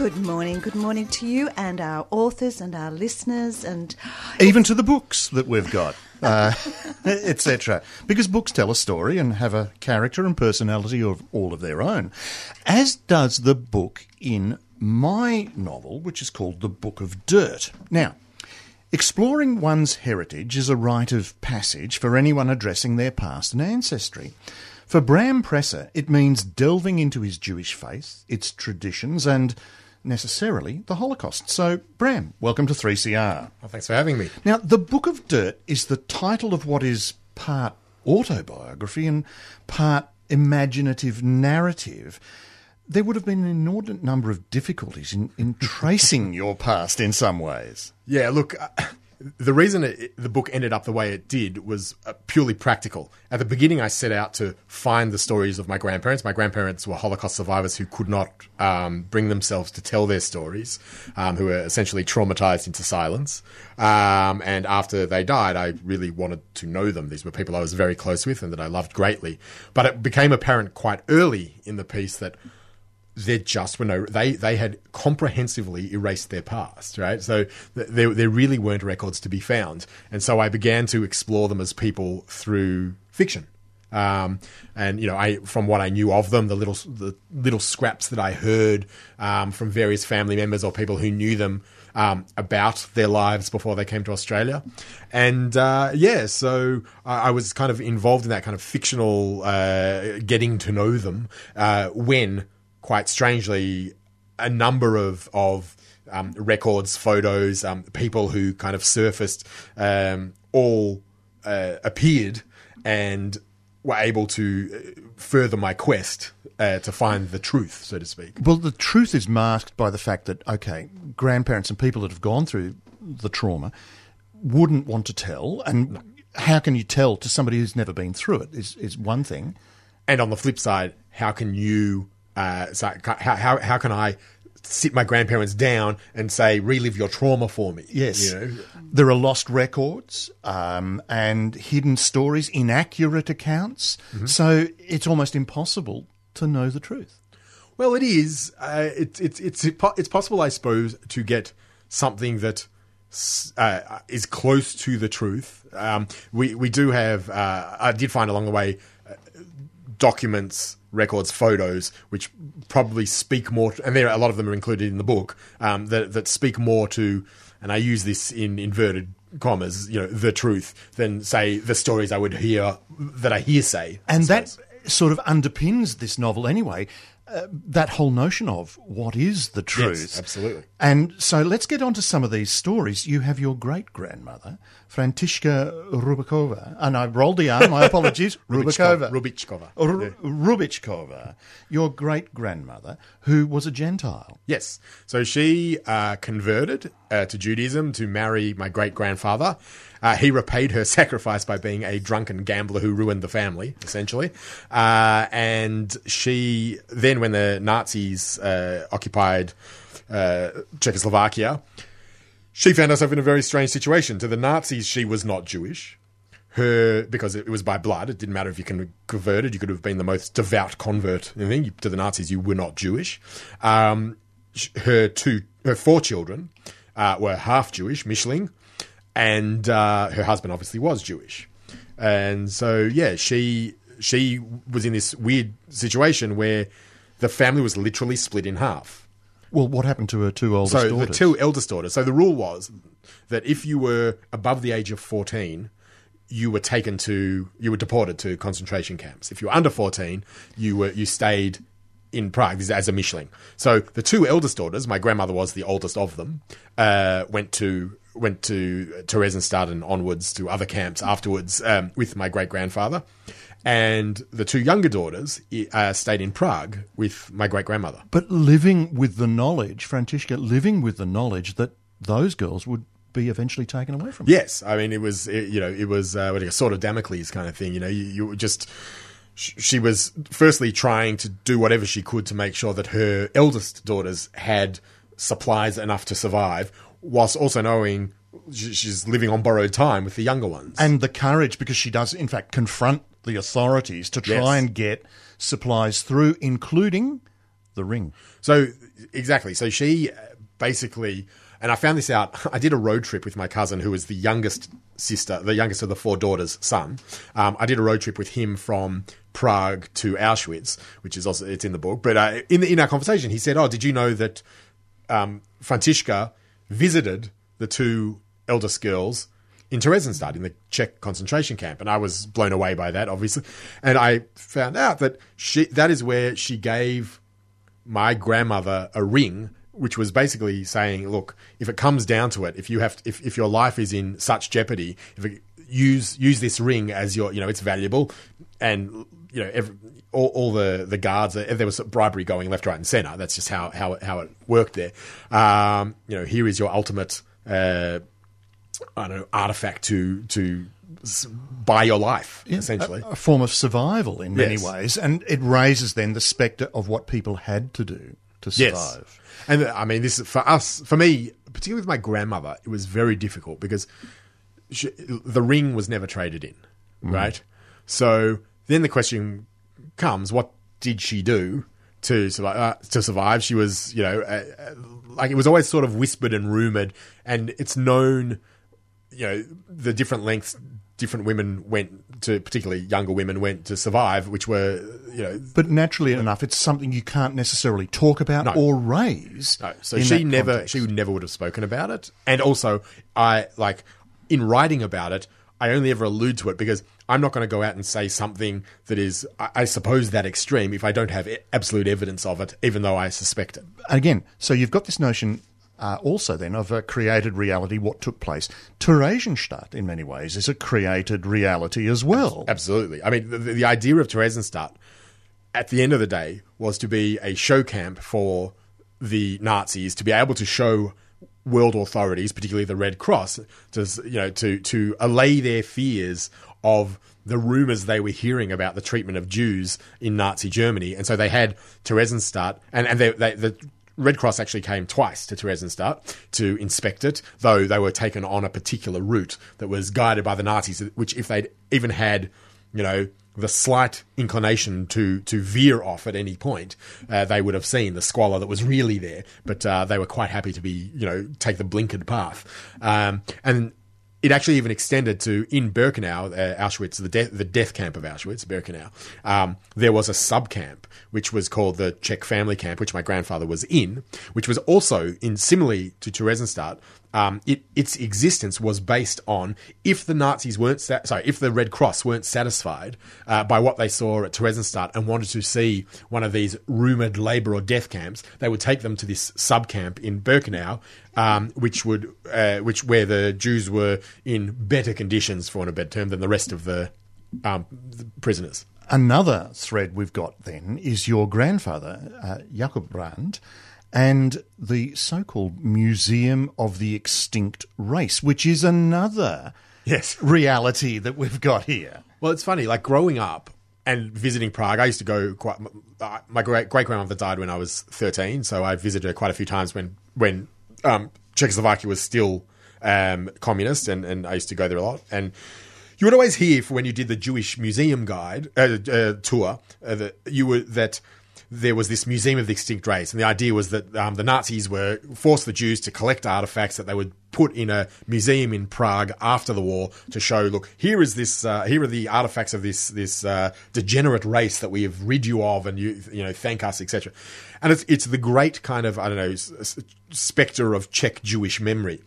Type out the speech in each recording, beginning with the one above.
Good morning, good morning to you and our authors and our listeners and even to the books that we've got, uh, etc. Because books tell a story and have a character and personality of all of their own, as does the book in my novel, which is called The Book of Dirt. Now, exploring one's heritage is a rite of passage for anyone addressing their past and ancestry. For Bram Presser, it means delving into his Jewish faith, its traditions, and necessarily the Holocaust. So, Bram, welcome to 3CR. Well, thanks for having me. Now, The Book of Dirt is the title of what is part autobiography and part imaginative narrative. There would have been an inordinate number of difficulties in, in tracing your past in some ways. Yeah, look, the reason it, the book ended up the way it did was uh, purely practical. At the beginning, I set out to find the stories of my grandparents. My grandparents were Holocaust survivors who could not um, bring themselves to tell their stories, um, who were essentially traumatized into silence. Um, and after they died, I really wanted to know them. These were people I was very close with and that I loved greatly. But it became apparent quite early in the piece that there just were no they they had comprehensively erased their past right? So there, there really weren't records to be found. And so i began to explore them as people through fiction. Um, and you know, I from what I knew of them, the little the little scraps that I heard um, from various family members or people who knew them um, about their lives before they came to Australia, and uh, yeah, so I, I, was kind of involved in that kind of fictional uh, getting to know them uh, when quite strangely, a number of of um, records, photos, um, people who kind of surfaced, um, all uh, appeared and were able to uh, further my quest uh, to find the truth, so to speak. Well, the truth is masked by the fact that okay, grandparents and people that have gone through the trauma wouldn't want to tell, and no. how can you tell to somebody who's never been through it? Is is one thing. And on the flip side, how can you uh, so how, how, how can I sit my grandparents down and say, relive your trauma for me? Yes. You know? There are lost records um, and hidden stories, inaccurate accounts. Mm-hmm. So it's almost impossible to know the truth. Well, it is. Uh, it's, it's, it's, it's possible, I suppose, to get something that uh, is close to the truth. Um, we, we do have, uh, I did find along the way uh, documents records photos, which probably speak more, to, and there a lot of them are included in the book um, that that speak more to, and I use this in inverted commas, you know, the truth than say the stories I would hear that I hearsay. And that sort of underpins this novel anyway. Uh, that whole notion of what is the truth. Yes, absolutely. And so let's get on to some of these stories. You have your great grandmother, Františka Rubikova, and I rolled the R, my apologies, Rubikova. Rubichkova. R- yeah. Rubichkova, your great grandmother, who was a Gentile. Yes. So she uh, converted uh, to Judaism to marry my great grandfather. Uh, he repaid her sacrifice by being a drunken gambler who ruined the family, essentially. Uh, and she then, when the Nazis uh, occupied uh, Czechoslovakia, she found herself in a very strange situation. To the Nazis, she was not Jewish. Her because it was by blood. It didn't matter if you converted. You could have been the most devout convert. Anything to the Nazis, you were not Jewish. Um, her two, her four children uh, were half Jewish, Mischling, and uh, her husband obviously was Jewish, and so yeah, she she was in this weird situation where the family was literally split in half. Well, what happened to her two oldest so daughters? the two eldest daughters. So the rule was that if you were above the age of fourteen, you were taken to you were deported to concentration camps. If you were under fourteen, you were you stayed in Prague as a Mischling. So the two eldest daughters, my grandmother was the oldest of them, uh, went to went to Theresienstadt and onwards to other camps afterwards um, with my great grandfather. And the two younger daughters uh, stayed in Prague with my great grandmother. But living with the knowledge, Františka, living with the knowledge that those girls would be eventually taken away from. Yes, I mean it was it, you know it was uh, what a sort of Damocles kind of thing. You know, you, you just she was firstly trying to do whatever she could to make sure that her eldest daughters had supplies enough to survive, whilst also knowing she's living on borrowed time with the younger ones. And the courage, because she does, in fact, confront the authorities to try yes. and get supplies through, including the ring. So exactly. So she uh, basically, and I found this out. I did a road trip with my cousin, who was the youngest sister, the youngest of the four daughters' son. Um, I did a road trip with him from Prague to Auschwitz, which is also it's in the book. But uh, in in our conversation, he said, "Oh, did you know that um, Františka visited the two eldest girls?" In Theresienstadt, in the Czech concentration camp, and I was blown away by that, obviously. And I found out that she that is where she gave my grandmother a ring which was basically saying look if it comes down to it if you have to, if, if your life is in such jeopardy if it, use use this ring as your you know it's valuable and you know every, all, all the the guards there was bribery going left right and center that's just how how it, how it worked there um, you know here is your ultimate uh, I don't know artifact to to buy your life, yeah, essentially. A, a, form of survival in many Yes. ways. And it raises then the spectre of what people had to do to survive. yes. And I mean, this for us, for me, particularly with my grandmother, it was very difficult because she, the ring was never traded in, right? So then the question comes: What did she do to survive? Uh, to survive, she was, you know, uh, uh, like it was always sort of whispered and rumored, and it's known, you know, the different lengths different women went to, particularly younger women went to survive, which were, you know, But naturally enough, it's something you can't necessarily talk about No. or raise. No, so she never context. she never would have spoken about it. And also, I like in writing about it, I only ever allude to it because I'm not going to go out and say something that is, I, I suppose, that extreme if I don't have absolute evidence of it, even though I suspect it. Again, so you've got this notion uh, also then of a created reality, what took place. Theresienstadt, in many ways, is a created reality as well. Absolutely. I mean, the, the idea of Theresienstadt at the end of the day was to be a show camp for the Nazis to be able to show world authorities, particularly the Red Cross, to you know to to allay their fears of the rumors they were hearing about the treatment of Jews in Nazi Germany, and so they had Theresienstadt, and and they, they, the Red Cross actually came twice to Theresienstadt to inspect it, though they were taken on a particular route that was guided by the Nazis, which if they'd even had, you know, the slight inclination to, to veer off at any point, uh, they would have seen the squalor that was really there. But uh, they were quite happy to be, you know, take the blinkered path. Um, and it actually even extended to in Birkenau, uh, Auschwitz, the death the death camp of Auschwitz, Birkenau. Um, there was a sub camp which was called the Czech family camp, which my grandfather was in, which was also in similarly to Theresienstadt. Um, it, its existence was based on if the Nazis weren't sa- sorry, if the Red Cross weren't satisfied uh, by what they saw at Theresienstadt and wanted to see one of these rumored labor or death camps, they would take them to this sub camp in Birkenau, um, which would uh, which where the Jews were in better conditions, for a better term, than the rest of the, um, the prisoners. Another thread we've got then is your grandfather, uh, Jakob Brandt, and the so called Museum of the Extinct Race, which is another Yes. reality that we've got here. Well, it's funny. Like growing up and visiting Prague, I used to go quite. uh, My great great grandmother died when I was thirteen, so I visited her quite a few times when when um, Czechoslovakia was still um, communist, and, and I used to go there a lot. And you would always hear for when you did the Jewish Museum guide uh, uh, tour uh, that you were that there was this museum of the extinct race, and the idea was that um, the Nazis were forced the Jews to collect artifacts that they would put in a museum in Prague after the war to show, look, here is this, uh, here are the artifacts of this this uh, degenerate race that we have rid you of, and you you know thank us, etc. And it's it's the great kind of I don't know specter of Czech Jewish memory,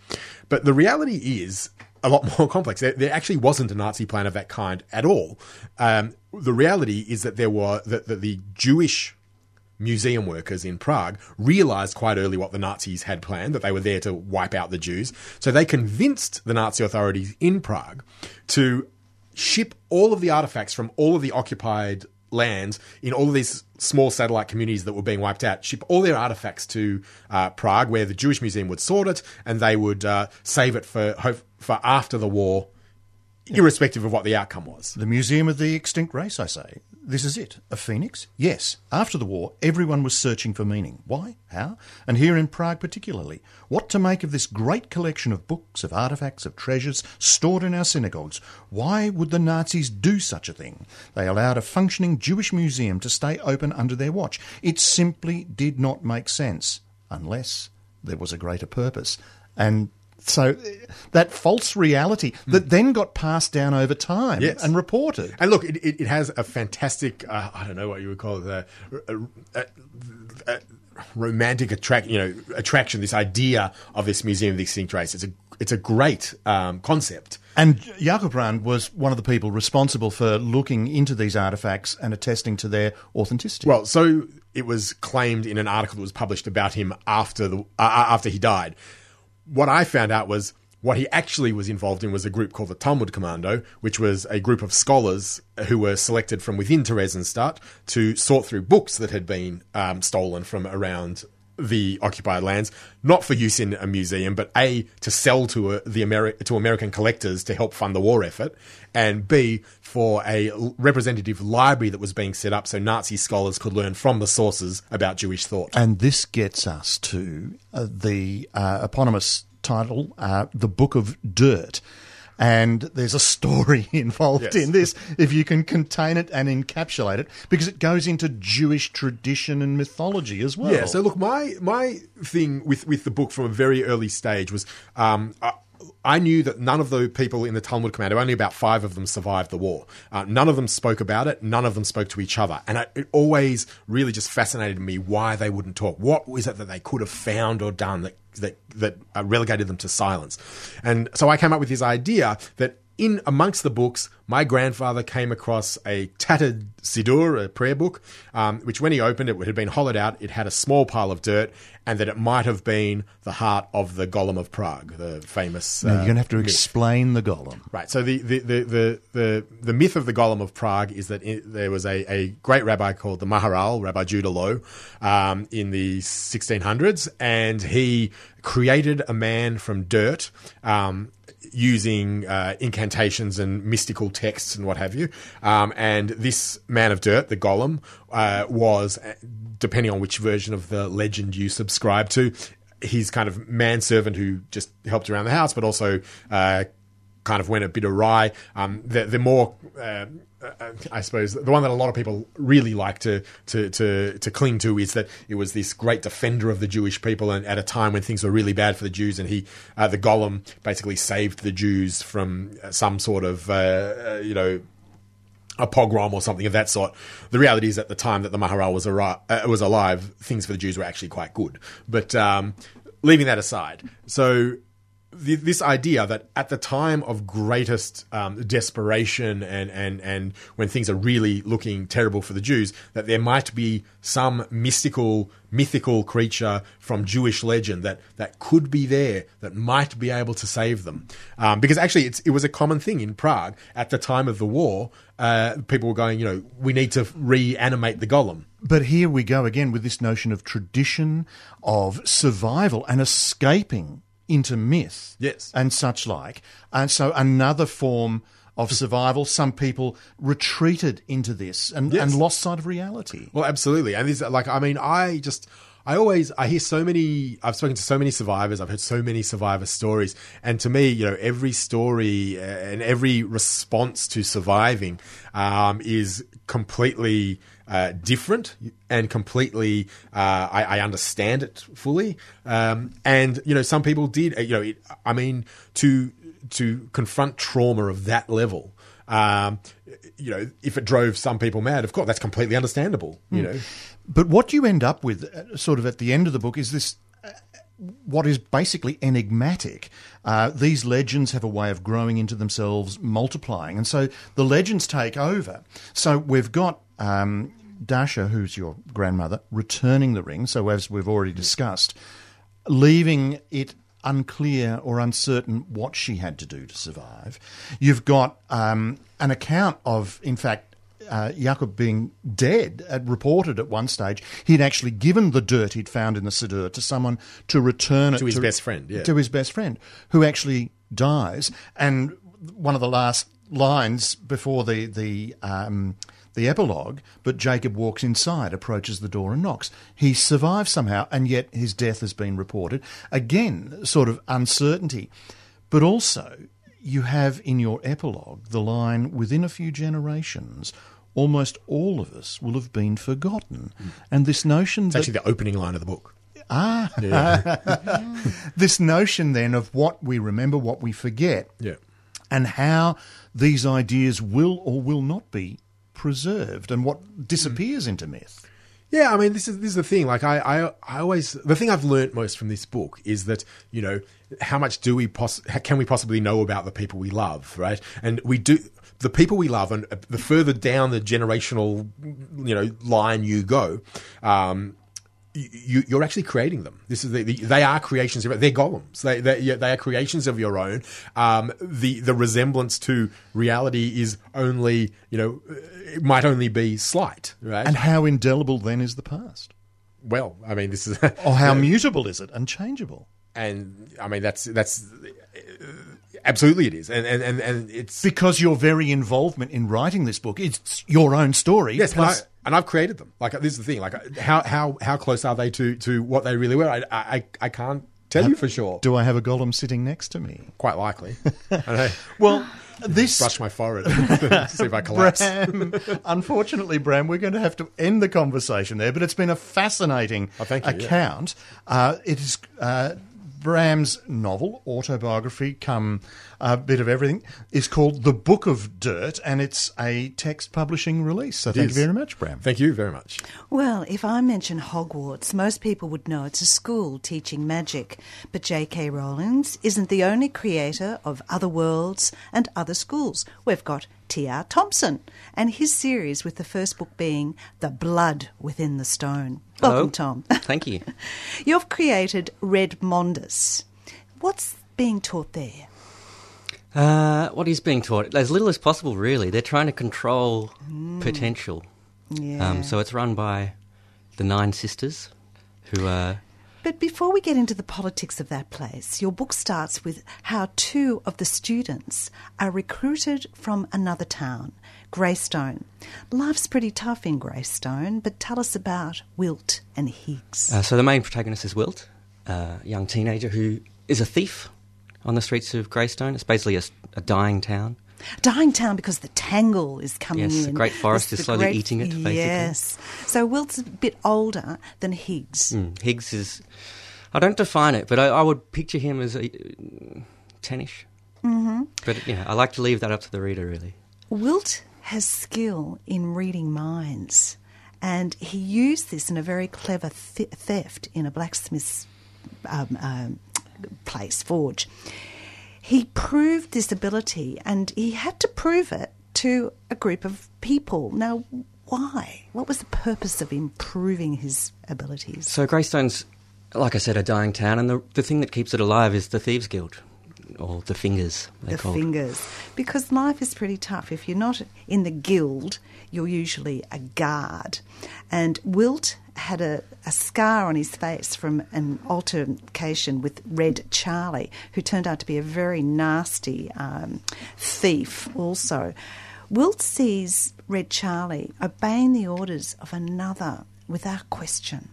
but the reality is a lot more complex. There, there actually wasn't a Nazi plan of that kind at all. Um, the reality is that there were that, that the Jewish museum workers in Prague realized quite early what the Nazis had planned, that they were there to wipe out the Jews. So they convinced the Nazi authorities in Prague to ship all of the artifacts from all of the occupied lands in all of these small satellite communities that were being wiped out, ship all their artifacts to uh, Prague, where the Jewish Museum would sort it and they would uh, save it for for after the war, irrespective of what the outcome was. The Museum of the Extinct Race, I say. This is it. A phoenix? Yes. After the war, everyone was searching for meaning. Why? How? And here in Prague particularly. What to make of this great collection of books, of artifacts, of treasures stored in our synagogues? Why would the Nazis do such a thing? They allowed a functioning Jewish museum to stay open under their watch. It simply did not make sense, unless there was a greater purpose. And so uh, that false reality that then got passed down over time Yes. and reported. And look, it, it, it has a fantastic, uh, I don't know what you would call it, a, a, a, a romantic attract, you know, attraction. This idea of this museum of the extinct race. It's a it's a great um, concept. And Jakob Rand was one of the people responsible for looking into these artifacts and attesting to their authenticity. Well, so it was claimed in an article that was published about him after the uh, after he died. What I found out was what he actually was involved in was a group called the Talmud Commando, which was a group of scholars who were selected from within Theresienstadt to sort through books that had been um, stolen from around the occupied lands, not for use in a museum, but a to sell to a, the Ameri- to American collectors to help fund the war effort, and b for a representative library that was being set up so Nazi scholars could learn from the sources about Jewish thought. and this gets us to uh, the uh, eponymous title, uh, The Book of Dirt. And there's a story involved Yes. in this, if you can contain it and encapsulate it, because it goes into Jewish tradition and mythology as well. Yeah. So look, my my thing with with the book from a very early stage was. Um, I, I knew that none of the people in the Talmud Commando, only about five of them survived the war. Uh, none of them spoke about it. None of them spoke to each other. And I, it always really just fascinated me why they wouldn't talk. What was it that they could have found or done that that that relegated them to silence? And so I came up with this idea that in amongst the books, my grandfather came across a tattered Siddur, a prayer book, um, which when he opened it, it had been hollowed out. It had a small pile of dirt, and that it might have been the heart of the Golem of Prague, the famous. Now, uh, you're going to have to myth. explain the golem. Right. So the the, the, the, the the myth of the Golem of Prague is that it, there was a, a great rabbi called the Maharal, Rabbi Judah Loew, um, in the 1600s, and he created a man from dirt. Um, using uh, incantations and mystical texts and what have you. Um, and this man of dirt, the golem, uh, was, uh, depending on which version of the legend you subscribe to, his kind of manservant who just helped around the house, but also uh, kind of went a bit awry. Um, the, the more, uh, I suppose, the one that a lot of people really like to, to to to cling to is that it was this great defender of the Jewish people, and at a time when things were really bad for the Jews, and he, uh, the Golem, basically saved the Jews from uh, some sort of, uh, uh, you know a pogrom or something of that sort. The reality is, at the time that the Maharal was, arri- uh, was alive, things for the Jews were actually quite good. But um, leaving that aside, so th- this idea that at the time of greatest um, desperation and, and, and when things are really looking terrible for the Jews, that there might be some mystical, mythical creature from Jewish legend that, that could be there that might be able to save them. Um, because actually, it was a common thing in Prague at the time of the war. Uh, people were going, you know, we need to reanimate the golem. But here we go again with this notion of tradition, of survival, and escaping into myth Yes. and such like. And so another form of survival. Some people retreated into this and, Yes. and lost sight of reality. Well, absolutely. And this, like, I mean, I just, I always, I hear so many, I've spoken to so many survivors, I've heard so many survivor stories. And to me, you know, every story uh, and every response to surviving um, is completely uh, different and completely, uh, I, I understand it fully. Um, and, you know, some people did, you know, it, I mean, to, to confront trauma of that level, um, you know, if it drove some people mad, of course, that's completely understandable. You know, But what you end up with, uh, sort of at the end of the book, is this uh, what is basically enigmatic. Uh, these legends have a way of growing into themselves, multiplying. And so the legends take over. So we've got um, Dasha, who's your grandmother, returning the ring. So, as we've already discussed, leaving it unclear or uncertain what she had to do to survive. You've got um, an account of, in fact, uh, Jakob being dead, uh, reported at one stage, he'd actually given the dirt he'd found in the Siddur to someone to return it To his best friend, yeah. To his best friend, who actually dies. And one of the last lines before the, the, um, the epilogue, but Jacob walks inside, approaches the door, and knocks. He survives somehow, and yet his death has been reported. Again, sort of uncertainty. But also, you have in your epilogue the line within a few generations, almost all of us will have been forgotten. And this notion It's that actually the opening line of the book. Ah, this notion then of what we remember, what we forget, Yeah. and how these ideas will or will not be preserved, and what disappears into myth. Yeah, I mean, this is this is the thing. Like, I, I, I always the thing I've learnt most from this book is that you know how much do we poss- can we possibly know about the people we love, right? And we do the people we love, and uh, the further down the generational you know line you go. Um, you, you're actually creating them. This is the, the, they are creations. They're golems. They they, they are creations of your own. Um, the the resemblance to reality is only you know it might only be slight, right? And how indelible then is the past? well, I mean, this is Or how mutable is it and changeable? and I mean that's that's absolutely it is, and and and, and it's Because your very involvement in writing this book, it's your own story. yes, plus- and I've created them. Like this is the thing. Like how how how close are they to to what they really were? I I, I can't tell you for sure. do I have a golem sitting next to me? Quite likely. I. Well, this Brush my forehead, see if I collapse. Bram, unfortunately, Bram, we're going to have to end the conversation there. But it's been a fascinating Oh, you, yeah. account. Uh, it is uh, Bram's novel, autobiography, come a bit of everything, is called The Book of Dirt, and it's a text publishing release. So thank is. you very much, Bram. Thank you very much. Well, if I mention Hogwarts, most people would know it's a school teaching magic. But J.K. Rowling's isn't the only creator of other worlds and other schools. We've got T.R. Thompson and his series, with the first book being The Blood Within the Stone. Hello. Welcome, Tom. Thank you. You've created Redmondus. What's being taught there? Uh, what is being taught? As little as possible, really. They're trying to control potential. Yeah. Um, so it's run by the Nine Sisters, who are. But before we get into the politics of that place, your book starts with how two of the students are recruited from another town, Greystone. Life's pretty tough in Greystone, but tell us about Wilt and Higgs. Uh, so the main protagonist is Wilt, a young teenager who is a thief on the streets of Greystone. It's basically a dying town. Dying town because the tangle is coming Yes, in. the great forest is slowly eating it, basically. Yes. So Wilt's a bit older than Higgs. Mm. Higgs is. I don't define it, but I, I would picture him as a, tenish. Mm-hmm. But know, I like to leave that up to the reader, really. Wilt has skill in reading minds, and he used this in a very clever th- theft in a blacksmith's um, um, place, forge. He proved this ability, and he had to prove it to a group of people. Now, why? What was the purpose of improving his abilities? So Greystone's, like I said, a dying town, and the the thing that keeps it alive is the Thieves Guild, or the Fingers. The called. fingers. Because life is pretty tough. If you're not in the guild, you're usually a guard. And Wilt had a, a scar on his face from an altercation with Red Charlie, who turned out to be a very nasty um, thief also. Wilt sees Red Charlie obeying the orders of another without question.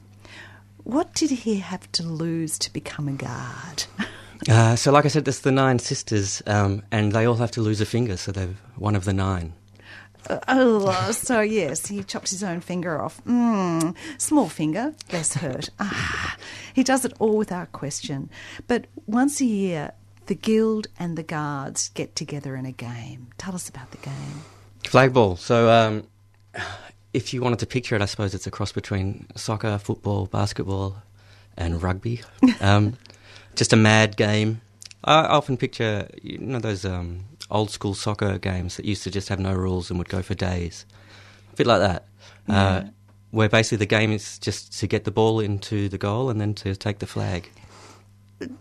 What did he have to lose to become a guard? Uh, so, like I said, there's the nine sisters, um, and they all have to lose a finger, so they're one of the nine. Oh, so yes, he chops his own finger off. Mm, small finger, less hurt. Ah, he does it all without question. But once a year, the guild and the guards get together in a game. Tell us about the game. Flag ball. So, um, if you wanted to picture it, I suppose it's a cross between soccer, football, basketball, and rugby. Um, just a mad game. I often picture, you know, those um, old school soccer games that used to just have no rules and would go for days. A bit like that. Uh, where basically the game is just to get the ball into the goal and then to take the flag.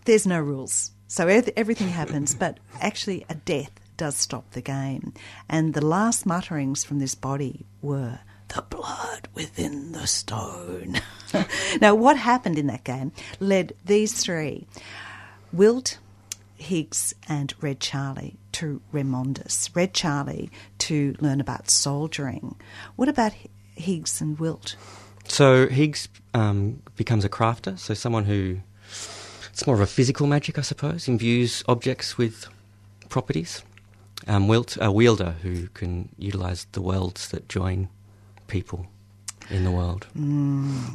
There's no rules, so everything happens. But actually, a death does stop the game. And the last mutterings from this body were the blood within the stone. now, what happened in that game led these three, Wilt, Higgs, and Red Charlie, to Redmondus. Red Charlie to learn about soldiering. What about Higgs and Wilt? So Higgs um, becomes a crafter, so someone who it's more of a physical magic, I suppose, imbues objects with properties. Um, Wilt, a wielder who can utilize the worlds that join people in the world.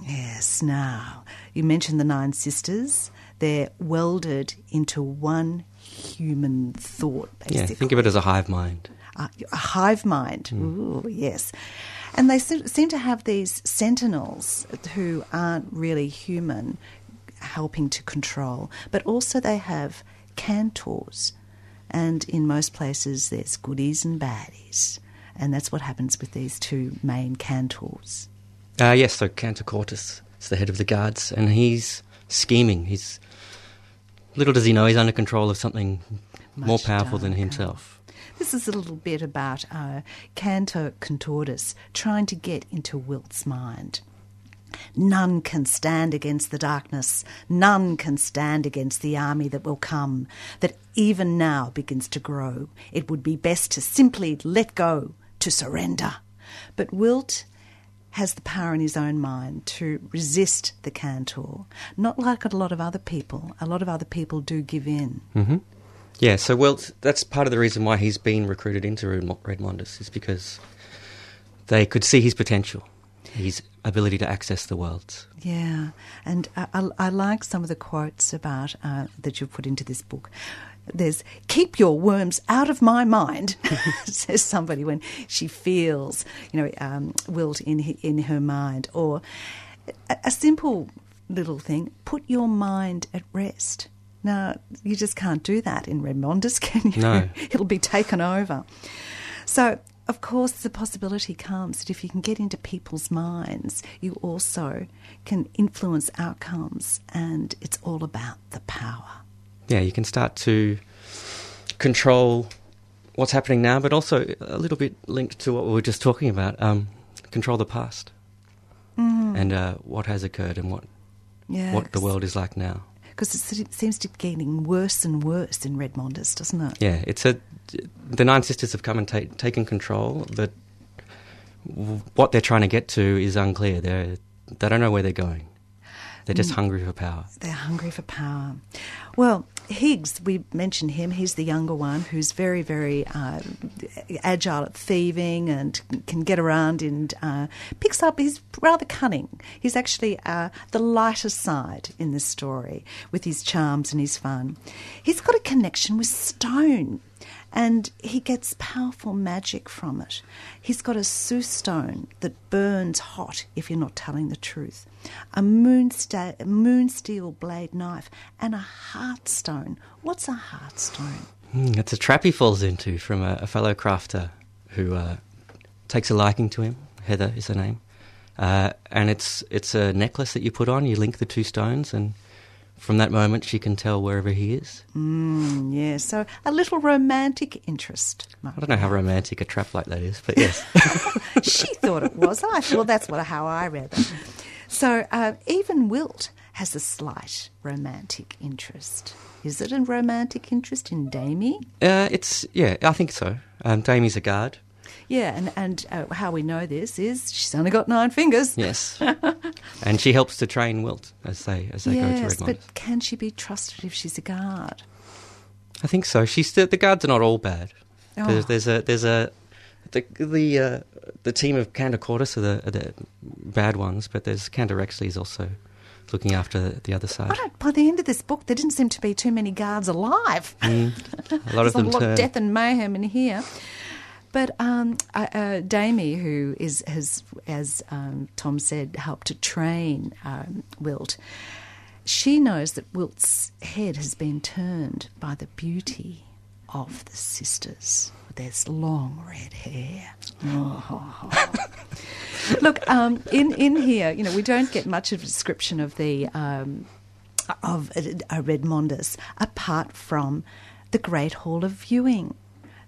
Yes, now, you mentioned the Nine Sisters. They're welded into one human thought, basically. Yeah, think of it as a hive mind. Uh, a hive mind. Ooh, yes. And they se- seem to have these sentinels who aren't really human helping to control, but also they have cantors. And in most places, there's goodies and baddies. And that's what happens with these two main cantors. Uh, yes, so Cantor Cortus is the head of the guards, and he's scheming. He's little does he know he's under control of something more Much powerful than himself. This is a little bit about uh, Cantor Contortus trying to get into Wilt's mind. None can stand against the darkness. None can stand against the army that will come, that even now begins to grow. It would be best to simply let go, to surrender. But Wilt has the power in his own mind to resist the Cantor, not like a lot of other people. A lot of other people do give in. Yeah, so well, that's part of the reason why he's been recruited into Red Redmondus, is because they could see his potential, his ability to access the worlds. Yeah, and I, I, I like some of the quotes about uh, that you've put into this book. There's "Keep your worms out of my mind," says somebody when she feels, you know, um, wilt in in her mind, or a, a simple little thing: put your mind at rest. Now, you just can't do that in Redmondus, can you? No. It'll be taken over. So, of course, the possibility comes that if you can get into people's minds, you also can influence outcomes, and it's all about the power. Yeah, you can start to control what's happening now, but also a little bit linked to what we were just talking about um, control the past and uh, what has occurred and what, Yeah, what the world is like now. because it seems to be getting worse and worse in Redmondus, doesn't it? Yeah, it's a. The Nine Sisters have come and ta- taken control, but what they're trying to get to is unclear. They they don't know where they're going. They're just hungry for power. They're hungry for power. Well, Higgs, we mentioned him. He's the younger one who's very, very uh, agile at thieving and can get around and uh, picks up. He's rather cunning. He's actually uh, the lighter side in this story with his charms and his fun. He's got a connection with stone. And he gets powerful magic from it. He's got a Sue stone that burns hot if you're not telling the truth, a moonsta- moon steel blade knife, and a heartstone. What's a heartstone? Hmm, it's a trap he falls into from a, a fellow crafter who uh, takes a liking to him. Heather is her name, uh, and it's it's a necklace that you put on. You link the two stones, and from that moment, she can tell wherever he is. Mm, yeah, so a little romantic interest. I don't know how romantic a trap like that is, but yes. she thought it was. I well, that's what how I read it. So uh, even Wilt has a slight romantic interest. Is it a romantic interest in Damie? uh, it's yeah, I think so. Um, Damie's a guard. Yeah, and and uh, how we know this is she's only got nine fingers. Yes, and she helps to train Wilt as they as they go to yes, Redmond. but can she be trusted if she's a guard? I think so. She's the, the guards are not all bad. Oh. There's, there's a there's a the the uh, the team of Cantor Cordis are the, are the bad ones, but there's Cantor Rexley is also looking after the, the other side. By the end of this book, there didn't seem to be too many guards alive. Mm. A lot of them a lot of death and mayhem in here. But um, uh, uh, Damie, who is has, as um, Tom said, helped to train um, Wilt, she knows that Wilt's head has been turned by the beauty of the sisters with their long red hair. Look, um, in in here, you know, we don't get much of a description of the um, of Redmondus apart from the Great Hall of Viewing.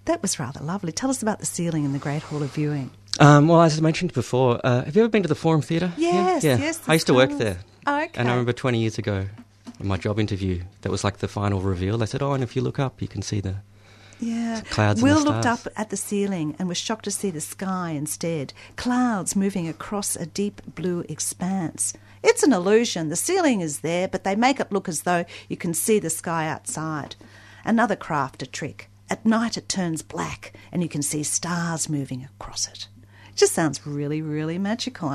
That was rather lovely. Tell us about the ceiling in the Great Hall of Viewing. Um, well, as I mentioned before, uh, have you ever been to the Forum Theatre? Yes, yeah. yes, I used to work there. Okay. And I remember 20 years ago, in my job interview, that was like the final reveal. They said, "Oh, and if you look up, you can see the Yeah. Clouds Will looked up at the ceiling and was shocked to see the sky instead. Clouds moving across a deep blue expanse. It's an illusion. The ceiling is there, but they make it look as though you can see the sky outside. Another craft a trick. At night it turns black and you can see stars moving across it. It just sounds really, really magical.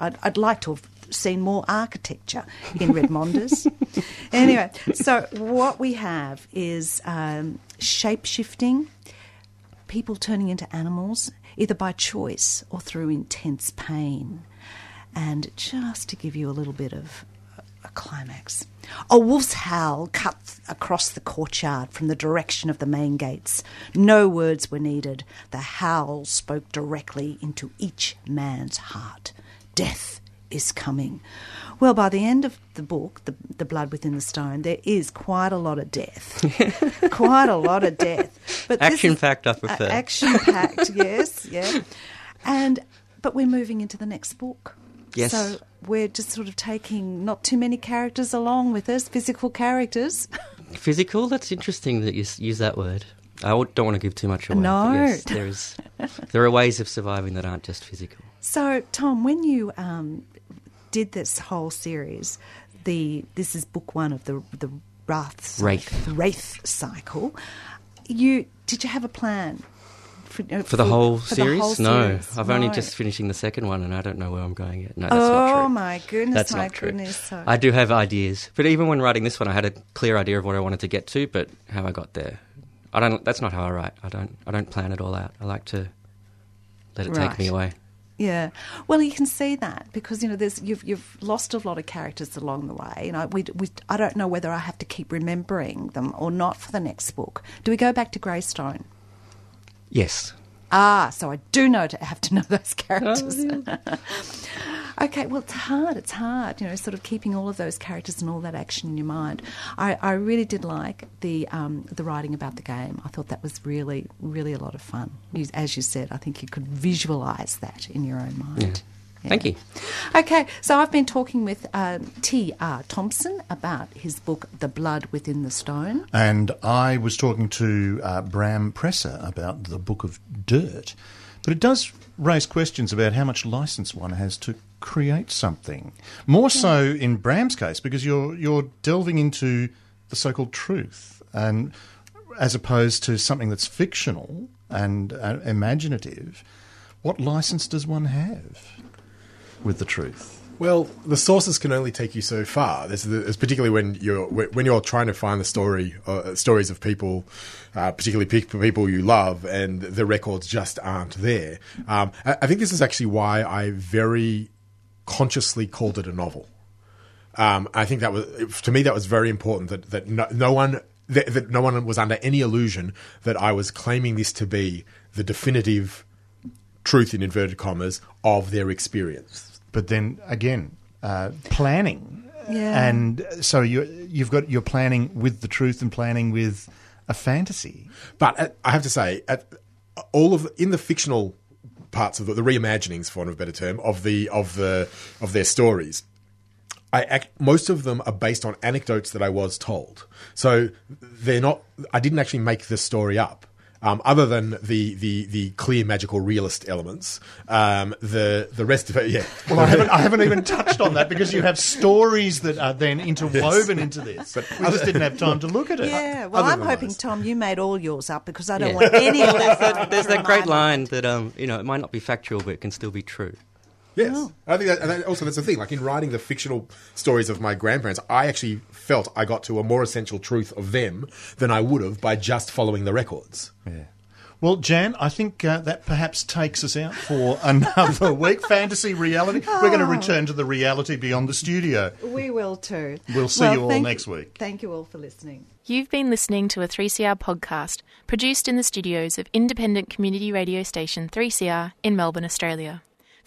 I'd, I'd like to have seen more architecture in Redmondus. anyway, so what we have is um, shape shifting, people turning into animals, either by choice or through intense pain. And just to give you a little bit of a climax. A wolf's howl cut across the courtyard from the direction of the main gates. No words were needed. The howl spoke directly into each man's heart. Death is coming. Well, by the end of the book, The, the Blood Within the Stone, there is quite a lot of death. quite a lot of death. But Action-packed, I prefer. Action packed, yes, yeah. And but we're moving into the next book. Yes. So we're just sort of taking not too many characters along with us, physical characters. Physical? That's interesting that you use that word. I don't want to give too much away. No. Yes, there, is, there are ways of surviving that aren't just physical. So, Tom, when you um, did this whole series, the this is book one of the the Wrath Wraith. Wraith cycle. You did you have a plan for, uh, For the whole for the series? whole no. series? I've only just finishing the second one and I don't know where I'm going yet. No, that's not true. Oh my goodness! That's my not true. goodness! So, I do have ideas, but even when writing this one, I had a clear idea of what I wanted to get to, but how I got there, I don't. That's not how I write. I don't. I don't plan it all out. I like to let it take me away. Yeah, well, you can see that because you know there's you've you've lost a lot of characters along the way. You know, we, we I don't know whether I have to keep remembering them or not for the next book. Do we go back to Greystone? Yes. Ah, so I do know to have to know those characters. Oh, okay, well, it's hard. It's hard, you know, sort of keeping all of those characters and all that action in your mind. I, I really did like the um, the writing about the game. I thought that was really, really a lot of fun. You, as you said, I think you could visualise that in your own mind. Thank you. Okay, so I've been talking with um, T.R. Thompson about his book, The Blood Within the Stone. And I was talking to uh, Bram Presser about the Book of Dirt. But it does raise questions about how much license one has to create something. More so in Bram's case, because you're you're delving into the so-called truth, and as opposed to something that's fictional and uh, imaginative. What license does one have with the truth? Well, the sources can only take you so far. There's, particularly when you're when you're trying to find the story, uh, stories of people, uh, particularly pe- people you love, and the records just aren't there. Um, I, I think this is actually why I very consciously called it a novel. Um, I think that was to me that was very important that that no, no one that, that no one was under any illusion that I was claiming this to be the definitive truth in inverted commas of their experience. But then again, uh, planning. Yeah. And so you you've got you're planning with the truth and planning with a fantasy. But uh, I have to say, at all of in the fictional parts of the, the reimaginings, for want of a better term, of the of the of their stories, I act, most of them are based on anecdotes that I was told. So they're not. I didn't actually make this story up. Um, other than the, the, the clear magical realist elements, um, the the rest of it, yeah. Well, I haven't, I haven't even touched on that because you have stories that are then interwoven into this. But we just didn't have time to look at it. Yeah, well, Other I'm hoping, those. Tom, you made all yours up because I don't Yeah. want any of that. There's that, there's through that great line that um, you know it might not be factual, but it can still be true. Yes, I think that, and that, also that's the thing. Like in writing the fictional stories of my grandparents, I actually felt I got to a more essential truth of them than I would have by just following the records. Yeah. Well, Jan, I think uh, that perhaps takes us out for another week. Fantasy reality. We're going to return to the reality beyond the studio. We will too. We'll see Well, you all thank- next week. Thank you all for listening. You've been listening to a 3CR podcast produced in the studios of independent community radio station 3CR in Melbourne, Australia.